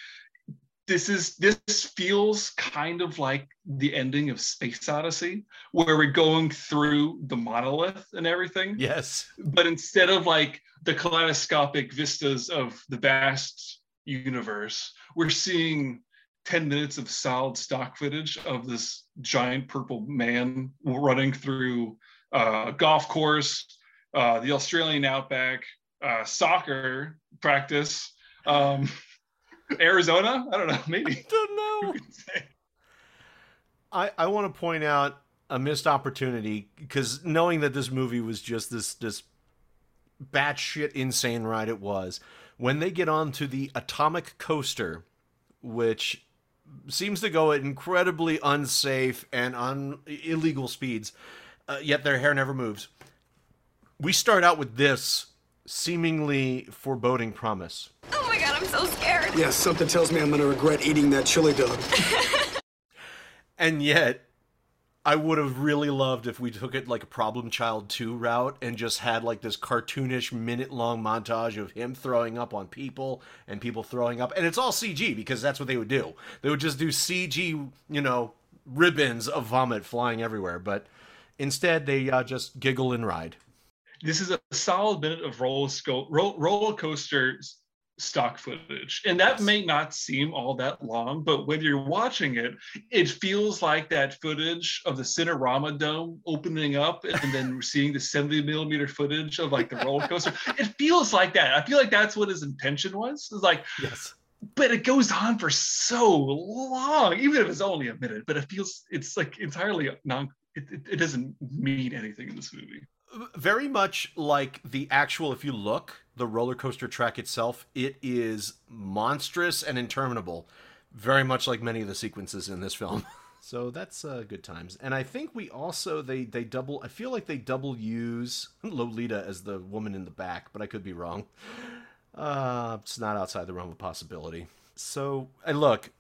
this is this feels kind of like the ending of Space Odyssey, where we're going through the monolith and everything. Yes. But instead of like the kaleidoscopic vistas of the vast universe, we're seeing 10 minutes of solid stock footage of this giant purple man running through uh, a golf course, uh, the Australian outback, uh, soccer practice, um, (laughs) Arizona. I don't know, (laughs) maybe. don't know. (laughs) I, I want to point out a missed opportunity because knowing that this movie was just this this batshit insane ride it was when they get onto the atomic coaster, which seems to go at incredibly unsafe and un illegal speeds, uh, yet their hair never moves. We start out with this seemingly foreboding promise. My god, I'm so scared. Yes, something tells me I'm gonna regret eating that chili dog. (laughs) And yet, I would have really loved if we took it like a Problem Child 2 route and just had like this cartoonish minute long montage of him throwing up on people and people throwing up. And it's all CG because that's what they would do. They would just do CG, you know, ribbons of vomit flying everywhere. But instead, they uh, just giggle and ride. This is a solid minute of roller, sco- ro- roller coaster s- stock footage. And that may not seem all that long, but when you're watching it, it feels like that footage of the Cinerama Dome opening up and then seeing the 70 millimeter footage of like the roller (laughs) coaster. it feels like that. I feel like that's what his intention was. It's like, yes. But it goes on for so long, even if it's only a minute, but it feels it's like entirely non it, it, it doesn't mean anything in this movie. Very much like the actual if you look the roller coaster track itself it is monstrous and interminable very much like many of the sequences in this film (laughs) So that's uh, good times. And I think we also they they double. I feel like they double use (laughs) Lolita as the woman in the back, but I could be wrong. Uh, it's not outside the realm of possibility. So, and look,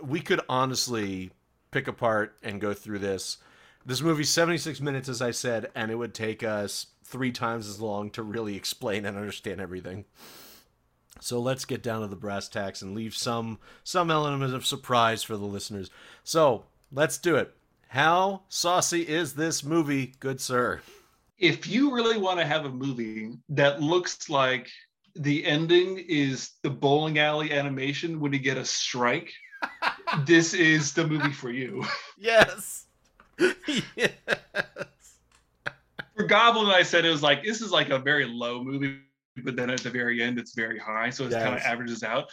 we could honestly pick apart and go through this. This movie's 76 minutes, as I said, and it would take us three times as long to really explain and understand everything. So let's get down to the brass tacks and leave some some element of surprise for the listeners. So let's do it. How saucy is this movie, good sir? If you really want to have a movie that looks like the ending is the bowling alley animation when you get a strike, (laughs) this is the movie for you. Yes. (laughs) yes. For Goblin, I said it was like this is like a very low movie, but then at the very end it's very high, so it kind of averages out.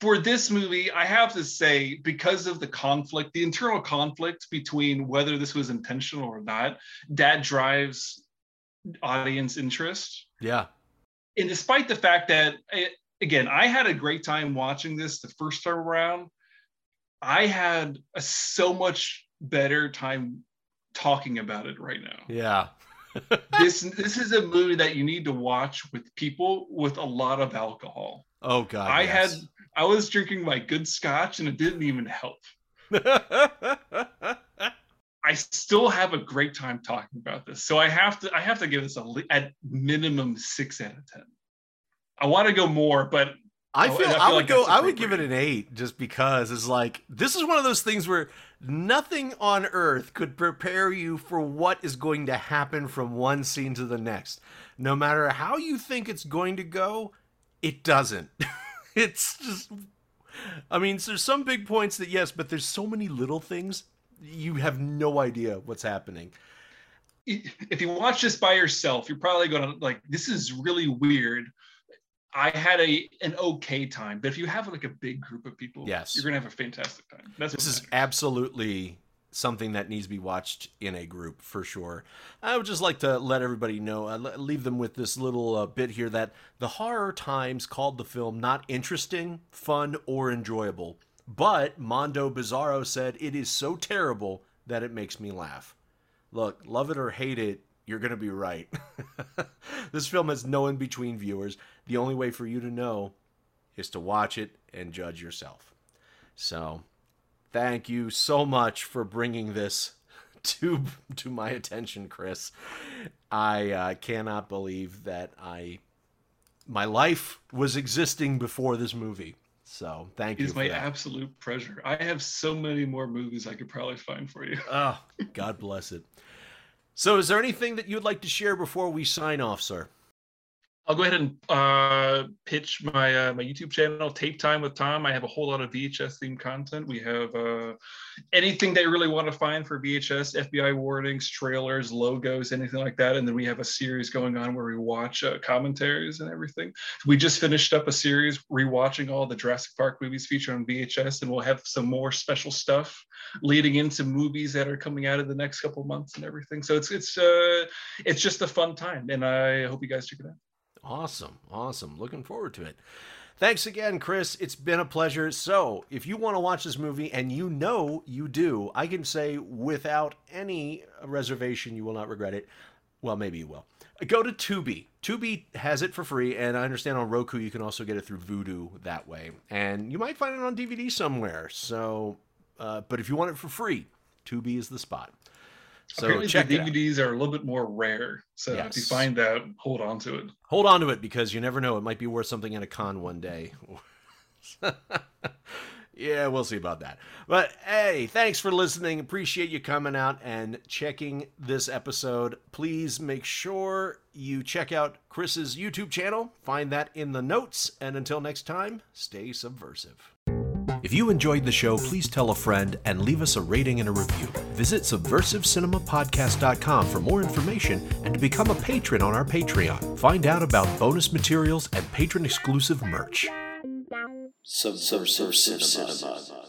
For this movie, I have to say, because of the conflict, the internal conflict between whether this was intentional or not, that drives audience interest. Yeah. And despite the fact that, eh, again, I had a great time watching this the first time around, I had a so much better time talking about it right now Yeah. (laughs) this this is a movie that you need to watch with people with a lot of alcohol. Oh God. I yes. had I was drinking my good scotch and it didn't even help. (laughs) I still have a great time talking about this. So I have to I have to give this a at minimum 6 out of 10. I want to go more but I Oh, feel I, would like go I would give it an 8 just because it's like this is one of those things where nothing on earth could prepare you for what is going to happen from one scene to the next. No matter how you think it's going to go, it doesn't. (laughs) it's just I mean, there's some big points that yes, but there's so many little things you have no idea what's happening. if you watch this by yourself, you're probably going to like this is really weird. I had a an okay time, but if you have like a big group of people, Yes. you're gonna have a fantastic time. That's this is absolutely something that needs to be watched in a group for sure. I would just like to let everybody know, uh, leave them with this little uh, bit here that the Horror Times called the film not interesting, fun, or enjoyable. But Mondo Bizarro said it is so terrible that it makes me laugh. Look, love it or hate it, you're going to be right. (laughs) this film has no in between viewers. The only way for you to know is to watch it and judge yourself. So, thank you so much for bringing this (laughs) to to my attention, Chris. I uh, cannot believe that I my life was existing before this movie. So, thank you It's my that. absolute pleasure. I have so many more movies I could probably find for you. Oh, (laughs) God bless it. So, is there anything that you'd like to share before we sign off, sir? I'll go ahead and uh, pitch my uh, my YouTube channel, Tape Time with Tom. I have a whole lot of VHS themed content. We have uh, anything that you really want to find for VHS, FBI warnings, trailers, logos, anything like that. And then we have a series going on where we watch uh, commentaries and everything. We just finished up a series rewatching all the Jurassic Park movies featured on VHS, and we'll have some more special stuff leading into movies that are coming out in the next couple months and everything. So it's it's uh, it's just a fun time, and I hope you guys check it out. Awesome. Awesome. Looking forward to it. Thanks again, Chris. It's been a pleasure. So, if you want to watch this movie, and you know you do, I can say without any reservation, you will not regret it. Well, maybe you will. Go to Tubi. Tubi has it for free, and I understand on Roku you can also get it through Vudu that way. And you might find it on DVD somewhere. So, uh, but if you want it for free, Tubi is the spot. So Apparently check the. DVDs are a little bit more rare. So if you find that, hold on to it. Hold on to it because you never know. It might be worth something at a con one day. (laughs) yeah, we'll see about that. But hey, thanks for listening. Appreciate you coming out and checking this episode. Please make sure you check out Chris's YouTube channel. Find that in the notes. And until next time, stay subversive. If you enjoyed the show, please tell a friend and leave us a rating and a review. Visit subversivecinemapodcast.com for more information and to become a patron on our Patreon. Find out about bonus materials and patron exclusive merch. Subversive Cinema.